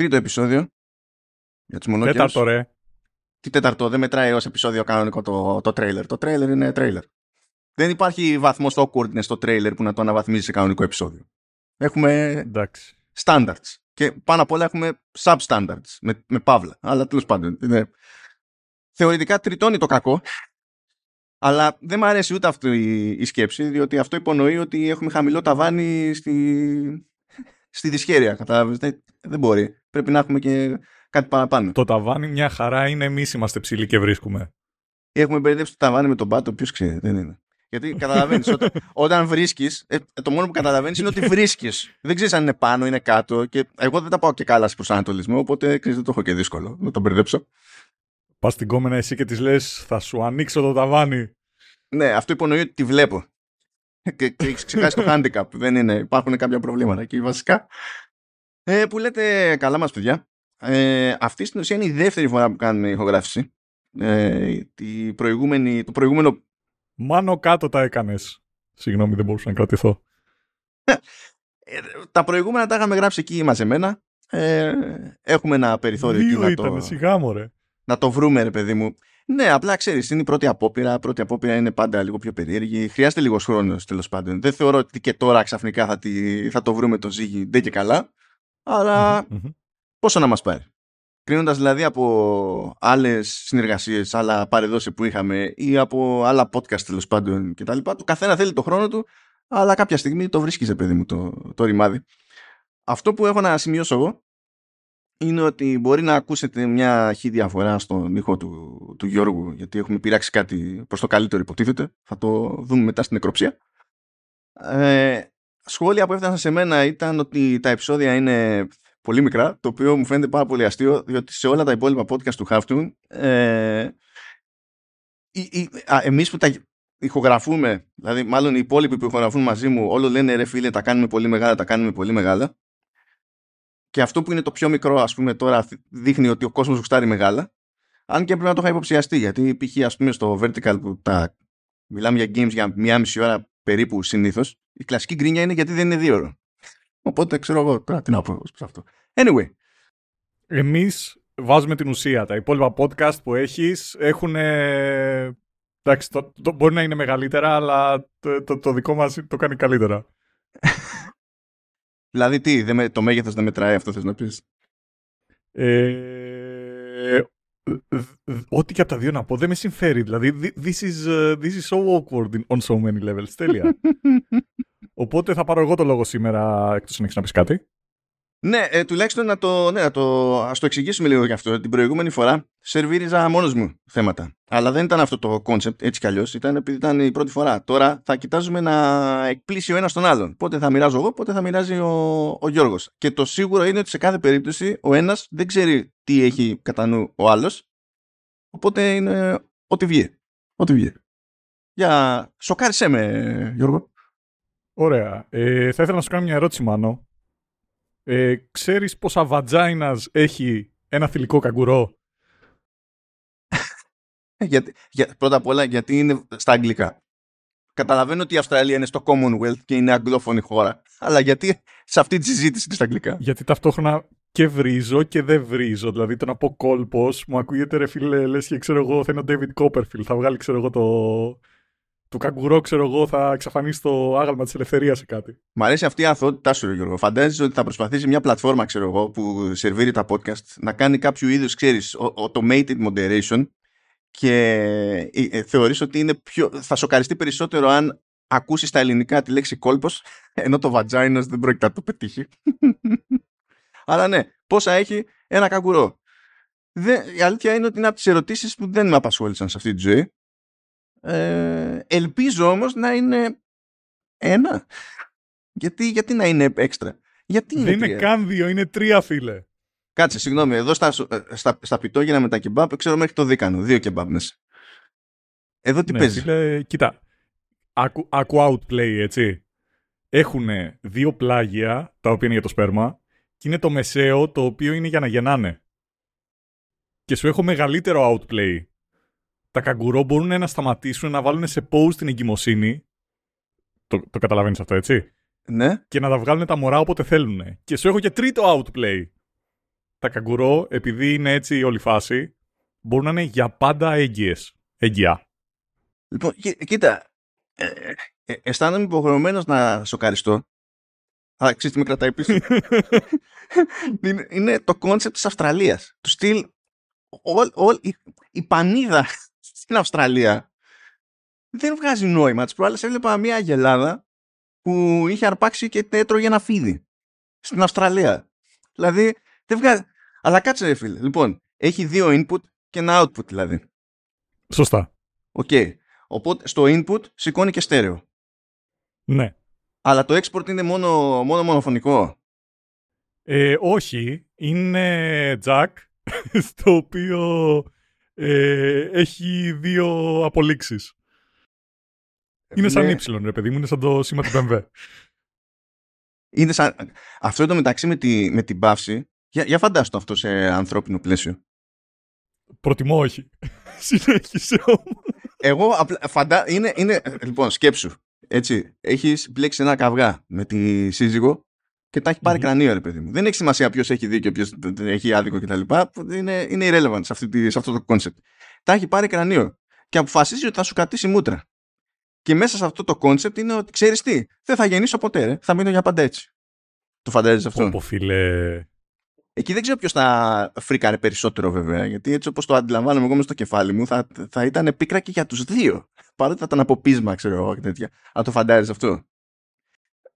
τρίτο επεισόδιο για τους μονόκερους. Τέταρτο ρε. Τι τέταρτο, δεν μετράει ως επεισόδιο κανονικό το, το trailer. Το trailer είναι trailer. Δεν υπάρχει βαθμός awkwardness στο trailer που να το αναβαθμίζει σε κανονικό επεισόδιο. Έχουμε Εντάξει. standards. Και πάνω απ' όλα έχουμε substandards με, με παύλα. Αλλά τέλος πάντων. Είναι... Θεωρητικά τριτώνει το κακό. Αλλά δεν μου αρέσει ούτε αυτή η, η σκέψη, διότι αυτό υπονοεί ότι έχουμε χαμηλό ταβάνι στη, στη δυσχέρεια. Κατάλαβες. Δεν, δεν μπορεί. Πρέπει να έχουμε και κάτι παραπάνω. Το ταβάνι μια χαρά είναι εμείς είμαστε ψηλοί και βρίσκουμε. Έχουμε μπερδέψει το ταβάνι με τον πάτο, ποιος ξέρει, δεν είναι. Γιατί καταλαβαίνεις, όταν, όταν βρίσκεις, το μόνο που καταλαβαίνεις είναι ότι βρίσκεις. Δεν ξέρεις αν είναι πάνω, είναι κάτω. Και εγώ δεν τα πάω και καλά σε προσανατολισμό, οπότε ξέρεις, δεν το έχω και δύσκολο να το μπερδέψω. Πας στην κόμενα εσύ και της λες, θα σου ανοίξω το ταβάνι. Ναι, αυτό υπονοεί ότι τη βλέπω. Και, και έχεις ξεχάσει το handicap. Δεν είναι, υπάρχουν κάποια προβλήματα εκεί βασικά. Ε, που λέτε καλά μας παιδιά. Ε, αυτή στην ουσία είναι η δεύτερη φορά που κάνουμε ηχογράφηση. Ε, τη προηγούμενη, το προηγούμενο Μάνο κάτω τα έκανες. Συγγνώμη, δεν μπορούσα να κρατηθώ. Ε, τα προηγούμενα τα είχαμε γράψει εκεί μαζεμένα. Ε, έχουμε ένα περιθώριο εκεί Δύο να ήταν, το, σιγά μωρέ. να το βρούμε, ρε παιδί μου. Ναι, απλά ξέρεις, είναι η πρώτη απόπειρα. Πρώτη απόπειρα είναι πάντα λίγο πιο περίεργη. Χρειάζεται λίγος χρόνος τέλος πάντων. Δεν θεωρώ ότι και τώρα ξαφνικά θα, τη, θα το βρούμε το ζύγι ντε και καλά. Αλλά Μμμ. πόσο να μας πάρει; Κρίνοντας δηλαδή από άλλες συνεργασίες, άλλα παρεδώσει που είχαμε ή από άλλα podcast τέλος πάντων κτλ. Το καθένα θέλει το χρόνο του, αλλά κάποια στιγμή το βρίσκει, παιδί μου, το, το ρημάδι. Αυτό που έχω να σημειώσω εγώ είναι ότι μπορεί να ακούσετε μια χή διαφορά στον ήχο του, του Γιώργου, γιατί έχουμε πειράξει κάτι προς το καλύτερο υποτίθεται. Θα το δούμε μετά στην νεκροψία. Ε, σχόλια που έφτασαν σε μένα ήταν ότι τα επεισόδια είναι πολύ μικρά, το οποίο μου φαίνεται πάρα πολύ αστείο, διότι σε όλα τα υπόλοιπα podcast του Halftone, ε, η- η- α, εμείς που τα ηχογραφούμε, δηλαδή μάλλον οι υπόλοιποι που ηχογραφούν μαζί μου, όλο λένε ρε φίλε τα κάνουμε πολύ μεγάλα, τα κάνουμε πολύ μεγάλα. Και αυτό που είναι το πιο μικρό, ας πούμε, τώρα δείχνει ότι ο κόσμος γουστάρει μεγάλα. Αν και πρέπει να το είχα υποψιαστεί, γιατί π.χ. ας πούμε στο Vertical που τα μιλάμε για games για μία μισή ώρα περίπου συνήθως, η κλασική γκρίνια είναι γιατί δεν είναι δύο ώρα. Οπότε ξέρω εγώ τώρα τι να πω ως προς αυτό. Anyway, Εμείς βάζουμε την ουσία. Τα υπόλοιπα podcast που έχεις έχουν. Εντάξει, το, το, μπορεί να είναι μεγαλύτερα, αλλά το, το, το δικό μας το κάνει καλύτερα. δηλαδή τι, δεν με- το μέγεθος δεν μετράει αυτό θες να πεις; Ε, δ- δ- ό,τι και από τα δύο να πω δεν με συμφέρει. Δηλαδή, thi- this is, uh, this is so awkward in- on so many levels. Τέλεια. Οπότε θα πάρω εγώ το λόγο σήμερα, εκτός αν έχεις να πεις κάτι. Ναι, ε, τουλάχιστον να το, ναι, να το, ας το εξηγήσουμε λίγο γι' αυτό. Την προηγούμενη φορά σερβίριζα μόνος μου θέματα. Αλλά δεν ήταν αυτό το concept έτσι κι αλλιώς. Ήταν επειδή ήταν η πρώτη φορά. Τώρα θα κοιτάζουμε να εκπλήσσει ο ένας τον άλλον. Πότε θα μοιράζω εγώ, πότε θα μοιράζει ο, ο Γιώργος. Και το σίγουρο είναι ότι σε κάθε περίπτωση ο ένας δεν ξέρει τι έχει κατά νου ο άλλος. Οπότε είναι ό,τι βγει. Ό,τι βγει. Για σοκάρισέ με, Γιώργο. Ωραία. Ε, θα ήθελα να σου κάνω μια ερώτηση, Μάνο. Ε, ξέρεις πόσα βατζάινας έχει ένα θηλυκό καγκουρό; Ε, Γιατί, για, πρώτα απ' όλα γιατί είναι στα αγγλικά. Καταλαβαίνω ότι η Αυστραλία είναι στο Commonwealth και είναι αγγλόφωνη χώρα. Αλλά γιατί σε αυτή τη συζήτηση είναι στα αγγλικά; Γιατί ταυτόχρονα και βρίζω και δεν βρίζω. Δηλαδή το να πω κόλπο μου ακούγεται ρε φίλε, λες και ξέρω εγώ θα είναι ο David Copperfield. Θα βγάλει ξέρω εγώ το. Το καγκουρό, ξέρω εγώ, θα εξαφανίσει το άγαλμα της ελευθερίας σε κάτι. Μ' αρέσει αυτή η αθωότητά σου, ρε Γιώργο. Φαντάζεσαι ότι θα προσπαθήσει μια πλατφόρμα, ξέρω εγώ, που σερβίρει τα podcast, να κάνει κάποιο είδους, ξέρεις, automated moderation και ε, ε, θεωρείς ότι είναι πιο, θα σοκαριστεί περισσότερο αν ακούσεις στα ελληνικά τη λέξη κόλπος, ενώ το vagina δεν πρόκειται να το πετύχει. Αλλά ναι, πόσα έχει ένα καγκουρό. Δεν, η αλήθεια είναι ότι είναι από τις ερωτήσεις που δεν με απασχόλησαν σε αυτή τη ζωή. Ε, ελπίζω όμως να είναι ένα. Γιατί, γιατί να είναι έξτρα; Γιατί είναι δεν είναι τρία; καν δύο, είναι τρία φίλε. Κάτσε, συγγνώμη, εδώ στα, ε, στα, στα πιτόγυνα με τα κεμπάπ ξέρω μέχρι το δίκανο. Δύο κεμπάπ μέσα. Εδώ τι ναι, παίζεις; φίλε, κοίτα. Άκου, άκου outplay, έτσι. Έχουν δύο πλάγια, τα οποία είναι για το σπέρμα, και είναι το μεσαίο, το οποίο είναι για να γεννάνε. Και σου έχω μεγαλύτερο outplay. Τα καγκουρό μπορούν να σταματήσουν να βάλουν σε pause την εγκυμοσύνη. Το, το καταλαβαίνεις αυτό, έτσι; Ναι. Και να τα βγάλουν τα μωρά όποτε θέλουν. Και σου έχω και τρίτο outplay. τα καγκουρό, επειδή είναι έτσι όλη φάση, μπορούν να είναι για πάντα έγκυες. Έγκυα. Λοιπόν, κοίτα, ε, ε, αισθάνομαι υποχρεωμένος να σοκαριστώ. Αλλά ξέρεις τι με κρατάει πίσω; είναι, είναι το concept της Αυστραλίας. Του στυλ, η, η πανίδα στην Αυστραλία δεν βγάζει νόημα. Τις προάλλες έβλεπα μια αγελάδα που είχε αρπάξει και έτρωγε ένα φίδι στην Αυστραλία. Δηλαδή, δεν βγάζει. Αλλά κάτσε ρε φίλε. Λοιπόν, έχει δύο input και ένα output δηλαδή. Σωστά. OK. Okay. Οπότε στο input σηκώνει και στέρεο. Ναι. Αλλά το export είναι μόνο, μόνο μονοφωνικό. Ε, όχι. Είναι jack στο οποίο ε, έχει δύο απολύξεις. Είναι σαν ναι. Y, ρε παιδί μου, είναι σαν το σήμα του BMW. Είναι σαν... Αυτό το μεταξύ με, τη, με την παύση, για, για φαντάστο αυτό σε ανθρώπινο πλαίσιο. Προτιμώ όχι. Συνέχισε όμως. Εγώ απλά φαντά... είναι, είναι... Λοιπόν, σκέψου. Έτσι, έχεις μπλέξει ένα καυγά με τη σύζυγο και τα έχει πάρει mm-hmm. κρανίο, ρε παιδί μου. Δεν έχει σημασία ποιος έχει δίκιο, ποιος έχει άδικο κτλ. Είναι, είναι irrelevant σε, αυτή, σε αυτό το concept. Τα έχει πάρει κρανίο και αποφασίζει ότι θα σου κρατήσει μούτρα. Και μέσα σε αυτό το concept είναι ότι ξέρεις τι, δεν θα γεννήσω ποτέ, ρε. θα μείνω για πάντα έτσι. Το φαντάζεσαι αυτό; Όπω φίλε. Εκεί δεν ξέρω ποιος θα φρίκαρε περισσότερο βέβαια, γιατί έτσι όπως το αντιλαμβάνομαι εγώ μες στο κεφάλι μου, θα, θα ήταν πίκρα και για τους δύο. Παρότι θα ήταν από πείσμα, ξέρω εγώ και τέτοια. Αν το φαντάζεσαι αυτό;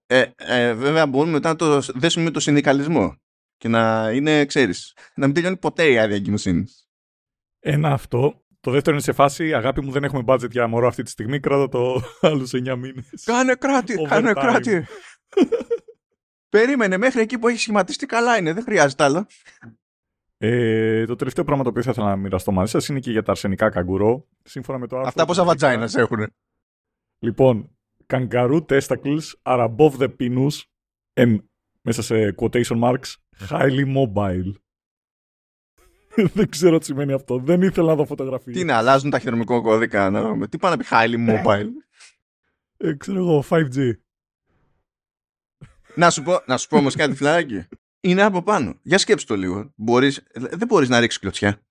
Ε, ε, βέβαια μπορούμε μετά να το δέσουμε με το συνδικαλισμό και να είναι, ξέρεις, να μην τελειώνει ποτέ η άδεια εγκυμοσύνης. Ένα αυτό. Το δεύτερο είναι σε φάση, αγάπη μου δεν έχουμε budget για μωρό αυτή τη στιγμή, κράτα το άλλους 9 μήνες. Κάνε κράτη, κάνε κράτη. Περίμενε, μέχρι εκεί που έχει σχηματιστεί καλά είναι, δεν χρειάζεται άλλο. Ε, το τελευταίο πράγμα το οποίο θα ήθελα να μοιραστώ μαζί σας είναι και για τα αρσενικά καγκουρό. Σύμφωνα με το άρθρο. Αυτά πόσα βατζάινα έχουν. Λοιπόν, kangaroo testicles are above the penis and μέσα σε quotation marks highly mobile. Δεν ξέρω τι σημαίνει αυτό. Δεν ήθελα να δω φωτογραφία. Τι είναι, αλλάζουν τα χειρομικό κώδικα. Να... Τι πάνε να πει highly mobile. Ε, ξέρω εγώ, 5G. να σου πω, να σου πω όμως κάτι φλάκι. Είναι από πάνω. Για σκέψου το λίγο. Μπορείς, δεν μπορείς να ρίξεις κλωτσιά.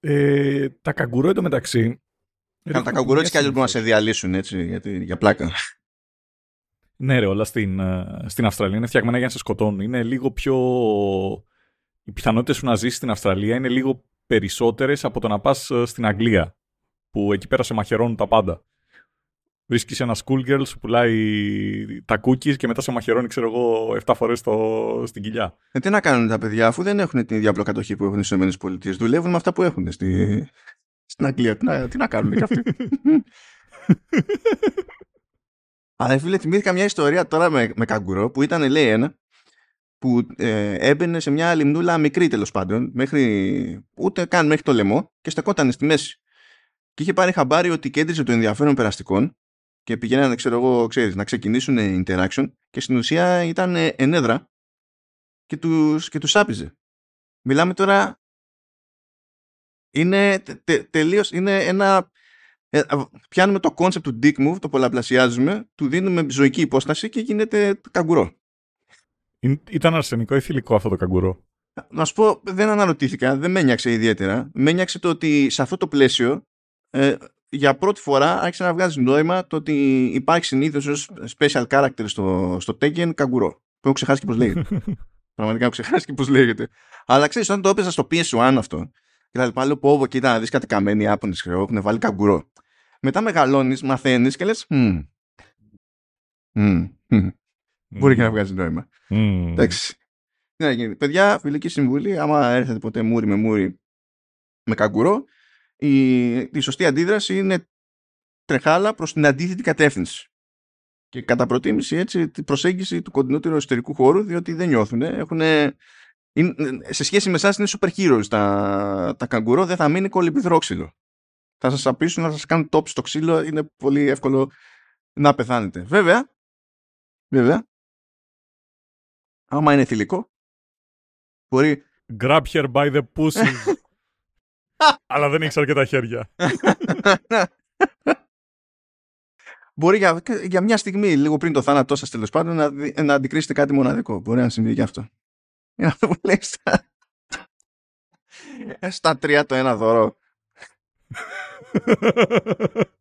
Ε, τα καγκουρό εντωμεταξύ Καλά, τα καγκουρό έτσι κι αλλιώς μπορούν να σε διαλύσουν έτσι, γιατί, για πλάκα. Ναι, ρε, όλα στην, ε, στην Αυστραλία είναι φτιαγμένα για να σε σκοτώνουν. Είναι λίγο πιο. Οι πιθανότητες σου να ζήσει στην Αυστραλία είναι λίγο περισσότερες από το να πας ε, στην Αγγλία. Που εκεί πέρα σε μαχαιρώνουν τα πάντα. Βρίσκεις ένα schoolgirl σου πουλάει τα cookies και μετά σε μαχαιρώνει, ξέρω εγώ, 7 φορές στην κοιλιά. Ε, τι να κάνουν τα παιδιά, αφού δεν έχουν την ίδια απλοκατοχή που έχουν στις ΗΠΑ. Δουλεύουν με αυτά που έχουν στη, στην Αγγλία. Τι να, τι να κάνουν και αυτοί. Αλλά φίλε, θυμήθηκα μια ιστορία τώρα με, με καγκουρό που ήταν, λέει, ένα που ε, έμπαινε σε μια λιμνούλα μικρή τέλος πάντων, μέχρι, ούτε καν μέχρι το λαιμό και στεκόταν στη μέση. Και είχε πάρει χαμπάρι ότι κέντριζε το ενδιαφέρον περαστικών και πηγαίνανε, ξέρω εγώ, ξέρεις, να ξεκινήσουν interaction και στην ουσία ήταν ενέδρα και τους, και τους άπιζε. Μιλάμε τώρα είναι τε, τελείως, είναι ένα... Ε, πιάνουμε το concept του dick move, το πολλαπλασιάζουμε, του δίνουμε ζωική υπόσταση και γίνεται καγκουρό. Ήταν αρσενικό ή θηλυκό αυτό το καγκουρό; Να σου πω, δεν αναρωτήθηκα, δεν με ένιαξε ιδιαίτερα. Με ένιαξε το ότι σε αυτό το πλαίσιο ε, για πρώτη φορά άρχισε να βγάζει νόημα το ότι υπάρχει συνήθως ως special character στο, στο Tekken καγκουρό. Που έχω ξεχάσει και πώς λέγεται. Πραγματικά έχω ξεχάσει και πώς λέγεται. Αλλά ξέρεις, όταν το έπαιζα στο PS1 αυτό, και τα λοιπά. Λέω πω, κοίτα να δεις κάτι καμένοι άπονε χρεό, έχουν βάλει καγκουρό. Μετά μεγαλώνεις, μαθαίνεις και λες. Μπορεί και να βγάζει νόημα. Εντάξει. Τι να γίνει. Παιδιά, φιλική συμβουλή, άμα έρθετε ποτέ μούρι με μούρι με καγκουρό, η, η σωστή αντίδραση είναι τρεχάλα προς την αντίθετη κατεύθυνση. Και κατά προτίμηση έτσι την προσέγγιση του κοντινότερου εσωτερικού χώρου, διότι δεν νιώθουν. Έχουν είναι, σε σχέση με εσάς είναι super heroes τα, τα καγκουρό, δεν θα μείνει κολυμπιδρόξυλο. Θα σας απείσουν να σας κάνουν top στο ξύλο, είναι πολύ εύκολο να πεθάνετε. Βέβαια, βέβαια, άμα είναι θηλυκό, μπορεί... Grab her by the pussy. Αλλά δεν έχει αρκετά χέρια. μπορεί για, για μια στιγμή, λίγο πριν το θάνατό σας τέλος πάντων, να, να αντικρίσετε κάτι μοναδικό. Μπορεί να συμβεί και αυτό για να το βουλέψει ε, στα τρία το ένα δώρο.